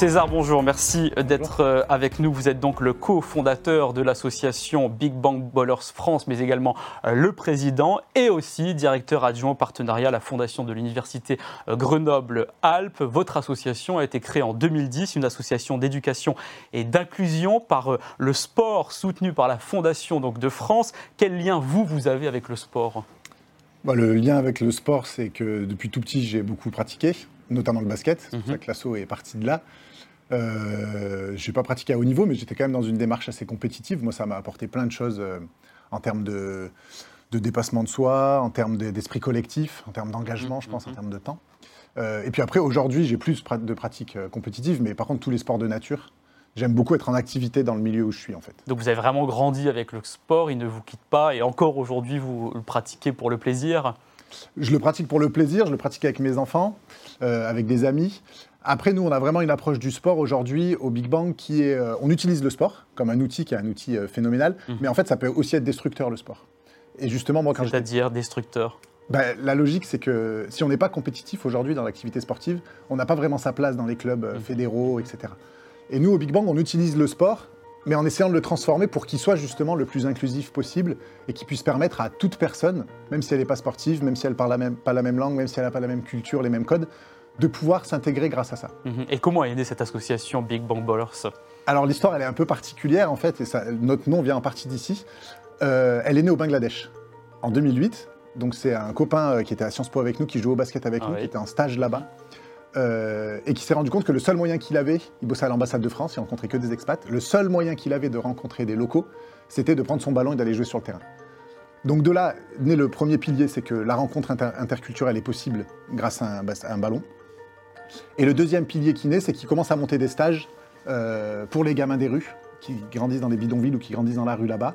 César, bonjour, merci d'être euh, avec nous. Vous êtes donc le cofondateur de l'association Big Bang Ballers France, mais également euh, le président et aussi directeur adjoint partenariat à la fondation de l'université euh, Grenoble-Alpes. Votre association a été créée en 2010, une association d'éducation et d'inclusion par le sport soutenu par la fondation donc, de France. Quel lien vous, vous avez avec le sport? Bah, Le lien avec le sport, c'est que depuis tout petit, j'ai beaucoup pratiqué, notamment le basket. C'est pour ça que l'asso est parti de là. Euh, je n'ai pas pratiqué à haut niveau, mais j'étais quand même dans une démarche assez compétitive. Moi, ça m'a apporté plein de choses euh, en termes de, dépassement de soi, en termes d'esprit collectif, en termes d'engagement, mmh, je pense, en mmh. termes de temps. Euh, et puis après, aujourd'hui, j'ai plus de pratiques compétitives, mais par contre, tous les sports de nature, j'aime beaucoup être en activité dans le milieu où je suis, en fait. Donc vous avez vraiment grandi avec le sport, il ne vous quitte pas, et encore aujourd'hui, vous le pratiquez pour le plaisir? Je le pratique pour le plaisir, je le pratique avec mes enfants, avec des amis. Après, nous, on a vraiment une approche du sport aujourd'hui au Big Bang qui est. Euh, on utilise le sport comme un outil qui est un outil euh, phénoménal, mhm. mais en fait, ça peut aussi être destructeur le sport. Et justement, moi, quand C'est-à-dire destructeur ben, La logique, c'est que si on n'est pas compétitif aujourd'hui dans l'activité sportive, on n'a pas vraiment sa place dans les clubs euh, mhm. fédéraux, etc. Et nous, au Big Bang, on utilise le sport, mais en essayant de le transformer pour qu'il soit justement le plus inclusif possible et qu'il puisse permettre à toute personne, même si elle n'est pas sportive, même si elle ne parle même, pas la même langue, même si elle n'a pas la même culture, les mêmes codes, de pouvoir s'intégrer grâce à ça. Mhm. Et comment est née cette association Big Bang Ballers? Alors l'histoire, elle est un peu particulière en fait, et ça, notre nom vient en partie d'ici. Euh, elle est née au Bangladesh en 2008. Donc c'est un copain euh, qui était à Sciences Po avec nous, qui jouait au basket avec ah nous, qui était en stage là-bas. Euh, et qui s'est rendu compte que le seul moyen qu'il avait, il bossait à l'ambassade de France, il rencontrait que des expats, le seul moyen qu'il avait de rencontrer des locaux, c'était de prendre son ballon et d'aller jouer sur le terrain. Donc de là naît le premier pilier, c'est que la rencontre interculturelle est possible grâce à un ballon. Et le deuxième pilier qui naît, c'est qu'il commence à monter des stages euh, pour les gamins des rues, qui grandissent dans des bidonvilles ou qui grandissent dans la rue là-bas,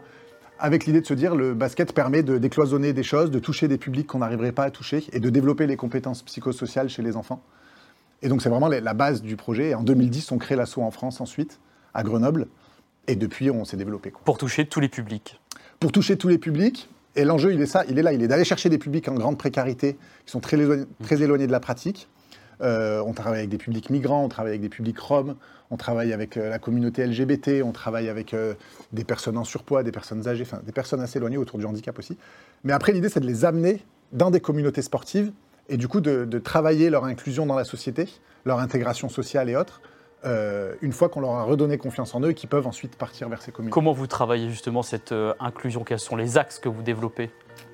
avec l'idée de se dire le basket permet de décloisonner des choses, de toucher des publics qu'on n'arriverait pas à toucher et de développer les compétences psychosociales chez les enfants. Et donc c'est vraiment la base du projet. Et en 2010, on crée l'assaut en France ensuite, à Grenoble, et depuis on s'est développé. Pour toucher tous les publics Pour toucher tous les publics. Et l'enjeu, il est ça, il est là, il est d'aller chercher des publics en grande précarité, qui sont très très éloignés de la pratique, euh, on travaille avec des publics migrants, on travaille avec des publics roms, on travaille avec euh, la communauté LGBT, on travaille avec euh, des personnes en surpoids, des personnes âgées, enfin des personnes assez éloignées autour du handicap aussi. Mais après, l'idée, c'est de les amener dans des communautés sportives et du coup de, travailler leur inclusion dans la société, leur intégration sociale et autres. une fois qu'on leur a redonné confiance en eux et qu'ils peuvent ensuite partir vers ces communautés. Comment vous travaillez justement cette inclusion? Quels sont les axes que vous développez?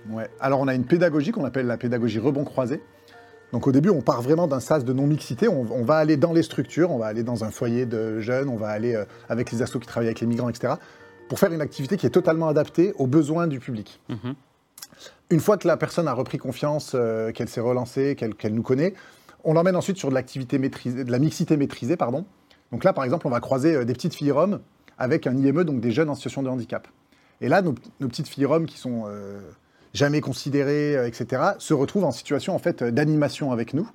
Ouais. Alors on a une pédagogie qu'on appelle la pédagogie rebond croisé, donc au début, on part vraiment d'un sas de non-mixité. On, va aller dans les structures, on va aller dans un foyer de jeunes, on va aller euh, avec les assos qui travaillent avec les migrants, etc. Pour faire une activité qui est totalement adaptée aux besoins du public. Mhm. Une fois que la personne a repris confiance, euh, qu'elle s'est relancée, qu'elle nous connaît, on l'emmène ensuite sur de l'activité maîtrisée, de la mixité maîtrisée, pardon. Donc là, par exemple, on va croiser euh, des petites filles roms avec un IME, donc des jeunes en situation de handicap. Et là, nos, petites filles roms qui sont jamais considérés, euh, etc., se retrouvent en situation en fait d'animation avec nous,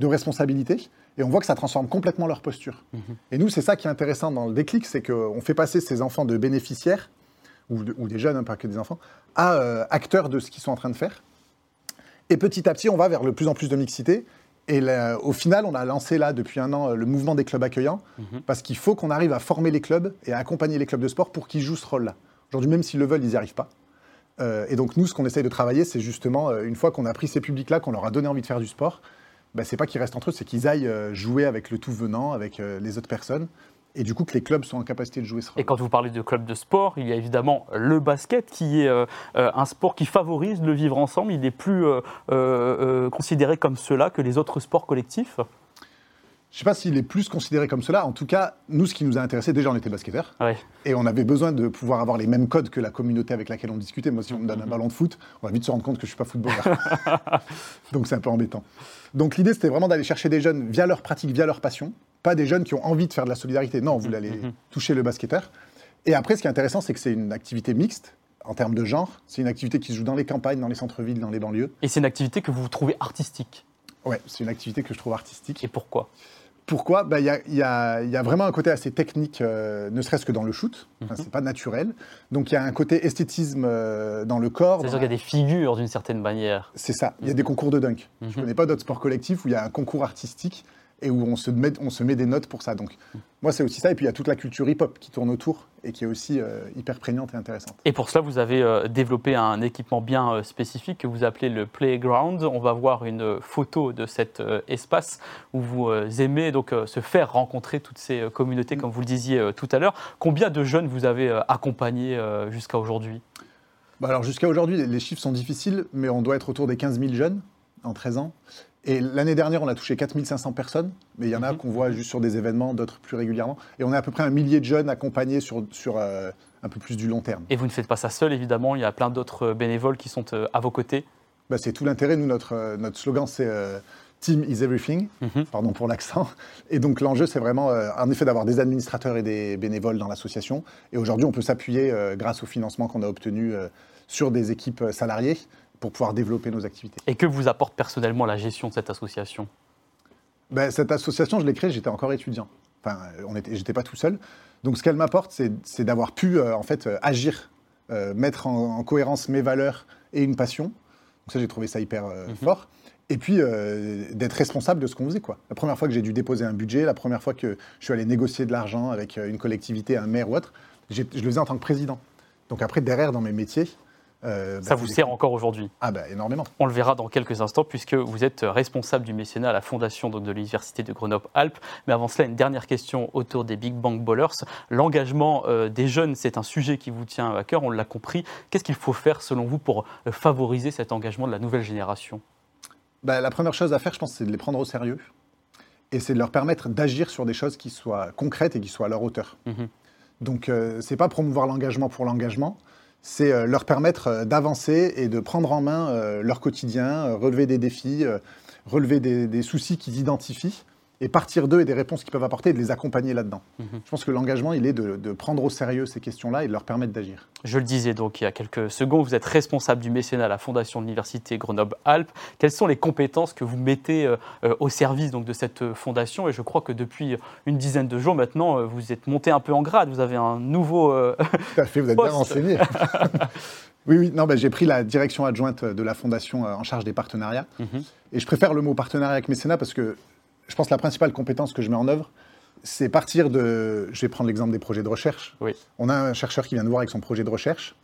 de responsabilité, et on voit que ça transforme complètement leur posture. Mhm. Et nous, c'est ça qui est intéressant dans le déclic, c'est qu'on fait passer ces enfants de bénéficiaires, ou, des jeunes, hein, pas que des enfants, à euh, acteurs de ce qu'ils sont en train de faire. Et petit à petit, on va vers de plus en plus de mixité. Et au final, on a lancé là, depuis un an, le mouvement des clubs accueillants, mhm. parce qu'il faut qu'on arrive à former les clubs et à accompagner les clubs de sport pour qu'ils jouent ce rôle-là. Aujourd'hui, même s'ils le veulent, ils n'y arrivent pas. Euh, et donc nous, ce qu'on essaye de travailler, c'est justement, euh, une fois qu'on a pris ces publics-là, qu'on leur a donné envie de faire du sport, bah, c'est pas qu'ils restent entre eux, c'est qu'ils aillent euh, jouer avec le tout venant, avec les autres personnes. Et du coup, que les clubs sont en capacité de jouer ce rôle. Et quand vous parlez de clubs de sport, il y a évidemment le basket, qui est un sport qui favorise le vivre ensemble. Il est plus considéré comme cela que les autres sports collectifs je ne sais pas s'il est plus considéré comme cela. En tout cas, nous, ce qui nous a intéressé, déjà, on était basketteurs. Et on avait besoin de pouvoir avoir les mêmes codes que la communauté avec laquelle on discutait. Moi, si on me donne un ballon de foot, on va vite se rendre compte que je ne suis pas footballeur. Donc, c'est un peu embêtant. Donc, l'idée, c'était vraiment d'aller chercher des jeunes via leur pratique, via leur passion. Pas des jeunes qui ont envie de faire de la solidarité. Non, on voulait aller mhm. toucher le basketteur. Et après, ce qui est intéressant, c'est que c'est une activité mixte en termes de genre. C'est une activité qui se joue dans les campagnes, dans les centres-villes, dans les banlieues. Et c'est une activité que vous trouvez artistique Ouais, c'est une activité que je trouve artistique. Et pourquoi? Pourquoi Ben, Il y, a, y y vraiment un côté assez technique, euh, ne serait-ce que dans le shoot. Enfin, Mhm. C'est pas naturel. Donc il y a un côté esthétisme euh, dans le corps. C'est-à-dire qu'il y a des figures d'une certaine manière. C'est ça. Il y a Mhm. des concours de dunk. Je Mhm. connais pas d'autres sports collectifs où il y a un concours artistique et où on se met, on se met des notes pour ça. Donc, moi, c'est aussi ça. Et puis, il y a toute la culture hip-hop qui tourne autour et qui est aussi euh, hyper prégnante et intéressante. Et pour cela, vous avez euh, développé un équipement bien euh, spécifique que vous appelez le Playground. On va voir une photo de cet espace où vous aimez donc se faire rencontrer toutes ces communautés, comme vous le disiez tout à l'heure. Combien de jeunes vous avez accompagnés jusqu'à aujourd'hui? Bah, alors, jusqu'à aujourd'hui, les chiffres sont difficiles, mais on doit être autour des 15 000 jeunes en 13 ans. Et l'année dernière, on a touché 4 500 personnes, mais il y en a Mhm. qu'on voit juste sur des événements, d'autres plus régulièrement. Et on a à peu près un millier de jeunes accompagnés sur, sur euh, un peu plus du long terme. Et vous ne faites pas ça seul, évidemment. Il y a plein d'autres euh, bénévoles qui sont euh, à vos côtés. Bah, c'est tout l'intérêt. Nous, notre, euh, notre slogan, c'est Team is everything. Mhm. Pardon pour l'accent. Et donc, l'enjeu, c'est vraiment, en effet, d'avoir des administrateurs et des bénévoles dans l'association. Et aujourd'hui, on peut s'appuyer, grâce au financement qu'on a obtenu, sur des équipes salariées pour pouvoir développer nos activités. Et que vous apporte personnellement la gestion de cette association? Ben, cette association, je l'ai créée, j'étais encore étudiant. Enfin, euh, j'étais pas tout seul. Donc, ce qu'elle m'apporte, c'est, d'avoir pu, euh, en fait, euh, agir, euh, mettre en, en cohérence mes valeurs et une passion. Donc, ça, j'ai trouvé ça hyper Mhm. fort. Et puis, d'être responsable de ce qu'on faisait, quoi. La première fois que j'ai dû déposer un budget, la première fois que je suis allé négocier de l'argent avec une collectivité, un maire ou autre, je le faisais en tant que président. Donc, après, derrière, dans mes métiers. Euh, Ça bah, vous c'est- sert encore aujourd'hui Ah, bah, énormément. On le verra dans quelques instants puisque vous êtes responsable du mécénat à la fondation de l'Université de Grenoble-Alpes. Mais avant cela, une dernière question autour des Big Bang Ballers. L'engagement euh, des jeunes, c'est un sujet qui vous tient à cœur, on l'a compris. Qu'est-ce qu'il faut faire selon vous pour euh, favoriser cet engagement de la nouvelle génération? Bah, la première chose à faire, je pense, c'est de les prendre au sérieux. Et c'est de leur permettre d'agir sur des choses qui soient concrètes et qui soient à leur hauteur. Mhm. Donc, euh, c'est pas promouvoir l'engagement pour l'engagement, c'est euh, leur permettre euh, d'avancer et de prendre en main euh, leur quotidien, relever des défis, relever des soucis qu'ils identifient et partir d'eux et des réponses qu'ils peuvent apporter et de les accompagner là-dedans. Mhm. Je pense que l'engagement, il est de, de prendre au sérieux ces questions-là et de leur permettre d'agir. Je le disais donc il y a quelques secondes, vous êtes responsable du mécénat à la fondation de l'Université Grenoble-Alpes. Quelles sont les compétences que vous mettez euh, euh, au service donc, de cette euh, fondation? Et je crois que depuis une dizaine de jours maintenant, vous êtes monté un peu en grade, vous avez un nouveau... euh, Tout à fait, vous êtes bien renseigné. oui, oui, non, bah, j'ai pris la direction adjointe de la fondation en charge des partenariats. Mhm. Et je préfère le mot partenariat avec mécénat parce que je pense que la principale compétence que je mets en œuvre, c'est partir de. Je vais prendre l'exemple des projets de recherche. Oui. On a un chercheur qui vient nous voir avec son projet de recherche.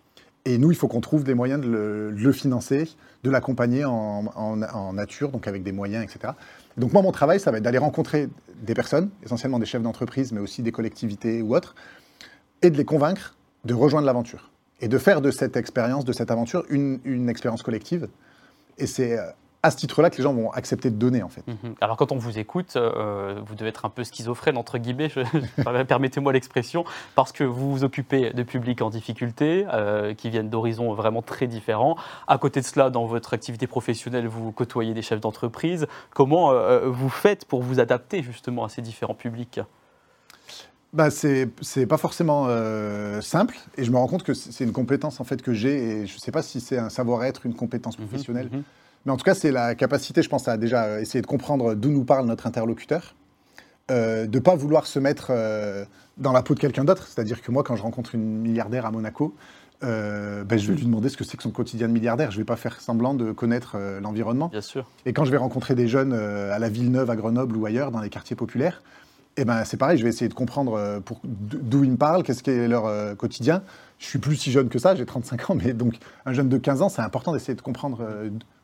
Et nous, il faut qu'on trouve des moyens de le, de le financer, de l'accompagner en, en- en nature, donc avec des moyens, etc. Donc moi, mon travail, ça va être d'aller rencontrer des personnes, essentiellement des chefs d'entreprise, mais aussi des collectivités ou autres, et de les convaincre de rejoindre l'aventure. Et de faire de cette expérience, de cette aventure, une, une expérience collective. Et c'est euh, à ce titre-là que les gens vont accepter de donner, en fait. Mhm. Alors quand on vous écoute, euh, vous devez être un peu schizophrène, entre guillemets, permettez-moi l'expression, parce que vous vous occupez de publics en difficulté, euh, qui viennent d'horizons vraiment très différents. À côté de cela, dans votre activité professionnelle, vous côtoyez des chefs d'entreprise. Comment euh, vous faites pour vous adapter justement à ces différents publics? Bah, c'est c'est pas forcément euh, simple, et je me rends compte que c'est une compétence en fait que j'ai, et je sais pas si c'est un savoir-être, une compétence professionnelle, Mhm. Mais en tout cas c'est la capacité, je pense, à déjà euh, essayer de comprendre d'où nous parle notre interlocuteur, euh, de pas vouloir se mettre euh, dans la peau de quelqu'un d'autre, c'est-à-dire que moi quand je rencontre une milliardaire à Monaco, euh, ben, je vais lui demander ce que c'est que son quotidien de milliardaire, je vais pas faire semblant de connaître euh, l'environnement. Bien sûr. Et quand je vais rencontrer des jeunes euh, à la Villeneuve, à Grenoble ou ailleurs, dans les quartiers populaires, eh ben, c'est pareil, je vais essayer de comprendre d'où ils me parlent, qu'est-ce qu'est leur quotidien. Je suis plus si jeune que ça, j'ai 35 ans, mais donc un jeune de 15 ans, c'est important d'essayer de comprendre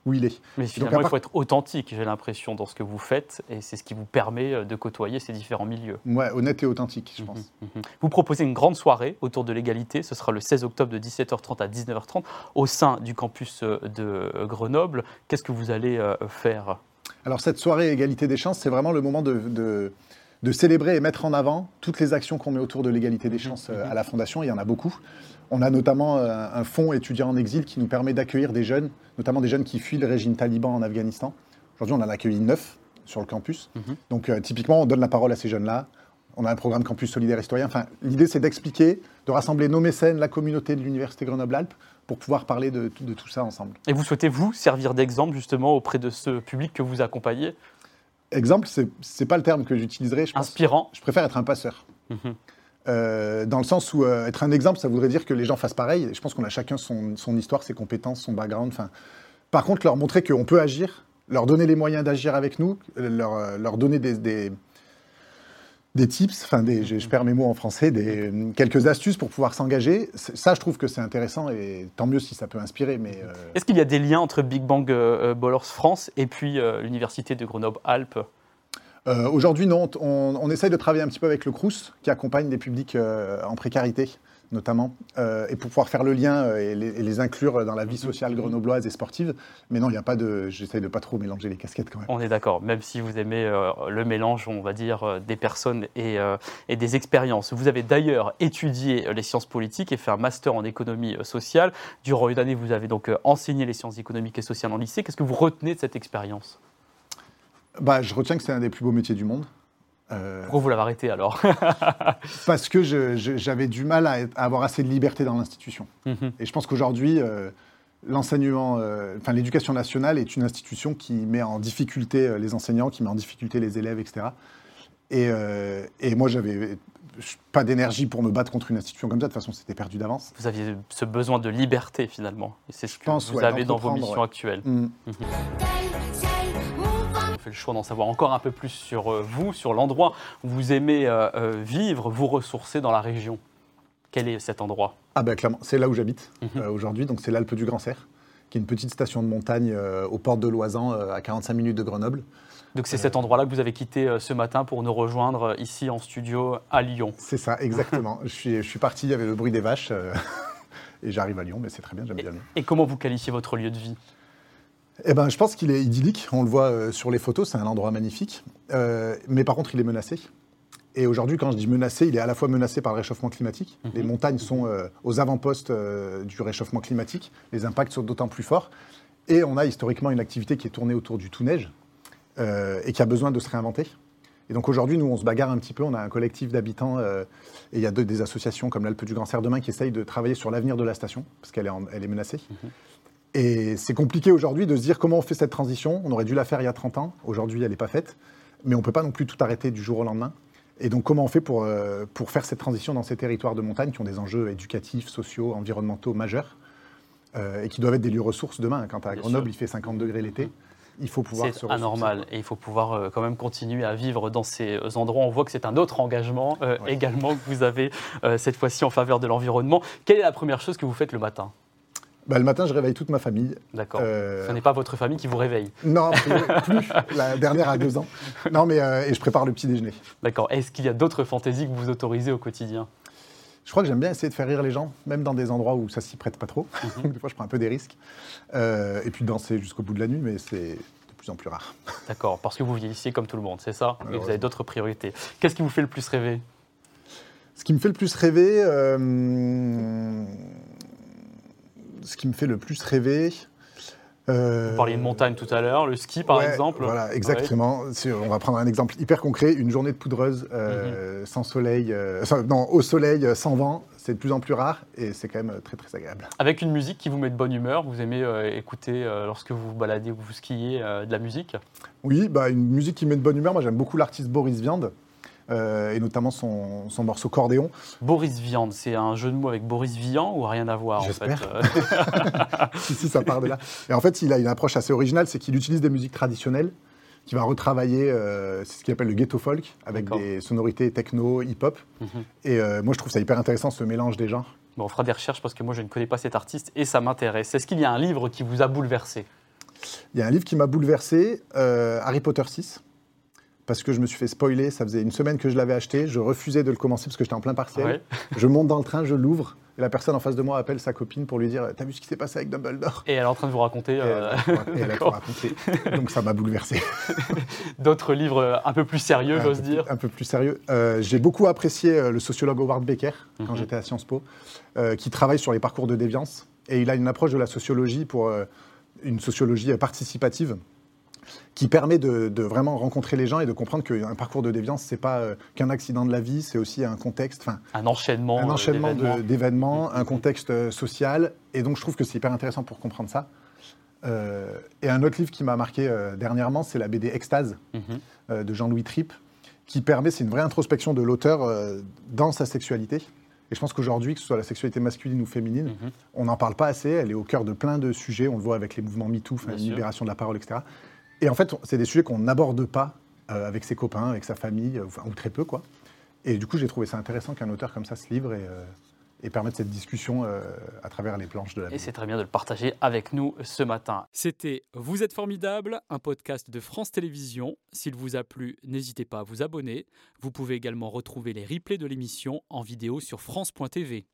où il est. Mais finalement, il faut être authentique, j'ai l'impression, dans ce que vous faites, et c'est ce qui vous permet euh, de côtoyer ces différents milieux. Ouais, honnête et authentique, je pense. Mhm, mhm. Vous proposez une grande soirée autour de l'égalité. Ce sera le 16 octobre de 17h30 à 19h30 au sein du campus euh, de euh, Grenoble. Qu'est-ce que vous allez faire? Alors cette soirée égalité des chances, c'est vraiment le moment de, de- de célébrer et mettre en avant toutes les actions qu'on met autour de l'égalité des Mhm, chances mhm. à la Fondation. Il y en a beaucoup. On a notamment euh, un fonds étudiant en exil qui nous permet d'accueillir des jeunes, notamment des jeunes qui fuient le régime taliban en Afghanistan. Aujourd'hui, on en a accueilli neuf sur le campus. Mhm. Donc euh, typiquement, on donne la parole à ces jeunes-là. On a un programme Campus Solidaire Historien. Enfin, l'idée, c'est d'expliquer, de rassembler nos mécènes, la communauté de l'Université Grenoble-Alpes, pour pouvoir parler de, de tout ça ensemble. Et vous souhaitez, vous, servir d'exemple justement auprès de ce public que vous accompagnez? Exemple, c'est c'est pas le terme que j'utiliserais. Inspirant. je préfère être un passeur. Mhm. Euh, dans le sens où euh, être un exemple, ça voudrait dire que les gens fassent pareil. Je pense qu'on a chacun son, histoire, ses compétences, son background. Enfin, par contre, leur montrer qu'on peut agir, leur donner les moyens d'agir avec nous, leur, euh, donner des, des, tips, enfin, je, perds mes mots en français, des, quelques astuces pour pouvoir s'engager. Ça, je trouve que c'est intéressant et tant mieux si ça peut inspirer. Est-ce qu'il y a des liens entre Big Bang Ballers France et puis l'université de Grenoble-Alpes? Euh, Aujourd'hui, non. On, essaye de travailler un petit peu avec le Crous, qui accompagne des publics euh, en précarité, notamment, euh, et pour pouvoir faire le lien et, les, inclure dans la vie sociale grenobloise et sportive. Mais non, il n'y a pas de. J'essaye de pas trop mélanger les casquettes quand même. On est d'accord, même si vous aimez le mélange, on va dire, des personnes et, et des expériences. Vous avez d'ailleurs étudié les sciences politiques et fait un master en économie sociale. Durant une année, vous avez donc enseigné les sciences économiques et sociales en lycée. Qu'est-ce que vous retenez de cette expérience? Bah, je retiens que c'est un des plus beaux métiers du monde. Euh, Pourquoi vous l'avez arrêté alors parce que j'avais du mal à, être- à avoir assez de liberté dans l'institution. Mhm. Et je pense qu'aujourd'hui, euh, l'enseignement, euh, enfin l'éducation nationale est une institution qui met en difficulté euh, les enseignants, qui met en difficulté les élèves, etc. Et, et moi, j'avais pas d'énergie pour me battre contre une institution comme ça. De toute façon, c'était perdu d'avance. Vous aviez ce besoin de liberté finalement. Et c'est ce que pense, vous ouais, avez dans vos missions ouais. actuelles. Mm. On fait le choix d'en savoir encore un peu plus sur euh, vous, sur l'endroit où vous aimez euh, euh, vivre, vous ressourcer dans la région. Quel est cet endroit? Ah ben clairement, c'est là où j'habite Mhm. euh, aujourd'hui. Donc c'est l'Alpe du Grand Cerf, qui est une petite station de montagne euh, aux portes de Loisan, euh, à 45 minutes de Grenoble. Donc c'est cet endroit-là que vous avez quitté ce matin pour nous rejoindre ici en studio à Lyon. C'est ça, exactement. je, suis, je suis parti, il y avait le bruit des vaches. et j'arrive à Lyon, mais c'est très bien, j'aime bien Lyon. Et comment vous qualifiez votre lieu de vie? Eh ben, je pense qu'il est idyllique. On le voit euh, sur les photos, c'est un endroit magnifique. Euh, mais par contre, il est menacé. Et aujourd'hui, quand je dis menacé, il est à la fois menacé par le réchauffement climatique. Mhm. Les montagnes sont euh, aux avant-postes euh, du réchauffement climatique. Les impacts sont d'autant plus forts. Et on a historiquement une activité qui est tournée autour du tout-neige et qui a besoin de se réinventer. Et donc aujourd'hui, nous, on se bagarre un petit peu. On a un collectif d'habitants euh, et il y a de- des associations comme l'Alpe du Grand Cerf demain qui essayent de travailler sur l'avenir de la station parce qu'elle est, menacée. Et c'est compliqué aujourd'hui de se dire comment on fait cette transition. On aurait dû la faire il y a 30 ans. Aujourd'hui, elle n'est pas faite. Mais on ne peut pas non plus tout arrêter du jour au lendemain. Et donc, comment on fait pour, euh, pour faire cette transition dans ces territoires de montagne qui ont des enjeux éducatifs, sociaux, environnementaux majeurs euh, et qui doivent être des lieux ressources demain Quand à Bien Grenoble, sûr. il fait 50 degrés l'été, il faut pouvoir C'est anormal et il faut pouvoir euh, quand même continuer à vivre dans ces endroits. On voit que c'est un autre engagement également que vous avez cette fois-ci en faveur de l'environnement. Quelle est la première chose que vous faites le matin? Bah, le matin, je réveille toute ma famille. D'accord. Euh, Ce n'est pas votre famille qui vous réveille. Non, plus. La dernière a deux ans. Non, mais euh, et je prépare le petit déjeuner. D'accord. Est-ce qu'il y a d'autres fantaisies que vous autorisez au quotidien? Je crois que j'aime bien essayer de faire rire les gens, même dans des endroits où ça s'y prête pas trop. Mhm. des fois, je prends un peu des risques. Euh, et puis danser jusqu'au bout de la nuit, mais c'est de plus en plus rare. D'accord. Parce que vous vieillissez comme tout le monde, c'est ça? Et vous avez d'autres priorités. Qu'est-ce qui vous fait le plus rêver? Ce qui me fait le plus rêver, euh, ce qui me fait le plus rêver. euh, Vous parliez de montagne tout à l'heure, le ski par ouais, exemple. Voilà, exactement. On va prendre un exemple hyper concret. Une journée de poudreuse Mhm. euh, sans soleil, euh, non, au soleil, sans vent, c'est de plus en plus rare et c'est quand même très très agréable. Avec une musique qui vous met de bonne humeur, vous aimez euh, écouter euh, lorsque vous vous baladez ou vous skiez euh, de la musique? Oui, bah, une musique qui met de bonne humeur. Moi, j'aime beaucoup l'artiste Boris Viande. Euh, et notamment son, son morceau Cordéon. Boris Viande, c'est un jeu de mots avec Boris Vian ou rien à voir en fait J'espère. euh, si, si, ça part de là. Et en fait, il a une approche assez originale, c'est qu'il utilise des musiques traditionnelles, qu'il va retravailler, euh, c'est ce qu'il appelle le ghetto folk, avec D'accord. des sonorités techno, hip-hop. Mhm. Et euh, moi, je trouve ça hyper intéressant, ce mélange des genres. Bon, on fera des recherches parce que moi je ne connais pas cet artiste et ça m'intéresse. Est-ce qu'il y a un livre qui vous a bouleversé? Il y a un livre qui m'a bouleversé, euh, Harry Potter 6, parce que je me suis fait spoiler, ça faisait une semaine que je l'avais acheté, je refusais de le commencer parce que j'étais en plein partiel. Ouais. Je monte dans le train, je l'ouvre, et la personne en face de moi appelle sa copine pour lui dire « T'as vu ce qui s'est passé avec Dumbledore ?» Et elle est en train de vous raconter Et euh, elle a tout- et elle a tout raconté. Donc ça m'a bouleversé. d'autres livres euh, un peu plus sérieux, j'ose dire. un peu plus sérieux. Euh, J'ai beaucoup apprécié euh, le sociologue Howard Becker quand Mhm. j'étais à Sciences Po, euh, qui travaille sur les parcours de déviance. Et il a une approche de la sociologie pour euh, une sociologie euh, participative qui permet de, de vraiment rencontrer les gens et de comprendre qu'un parcours de déviance, c'est pas euh, qu'un accident de la vie, c'est aussi un contexte, enfin Un enchaînement, un euh, enchaînement d'événements. Mhm. un contexte euh, social. Et donc je trouve que c'est hyper intéressant pour comprendre ça. et un autre livre qui m'a marqué dernièrement, c'est la BD Extase mhm. de Jean-Louis Tripp, qui permet, c'est une vraie introspection de l'auteur dans sa sexualité. Et je pense qu'aujourd'hui, que ce soit la sexualité masculine ou féminine, mhm. on n'en parle pas assez. Elle est au cœur de plein de sujets. On le voit avec les mouvements MeToo, la libération de la parole, etc. Et en fait, c'est des sujets qu'on n'aborde pas euh, avec ses copains, avec sa famille, ou très peu, quoi. Et du coup, j'ai trouvé ça intéressant qu'un auteur comme ça se livre et, euh, et permette cette discussion euh, à travers les planches de la Et c'est très bien de le partager avec nous ce matin. C'était Vous êtes formidable, un podcast de France Télévisions. S'il vous a plu, n'hésitez pas à vous abonner. Vous pouvez également retrouver les replays de l'émission en vidéo sur France.tv.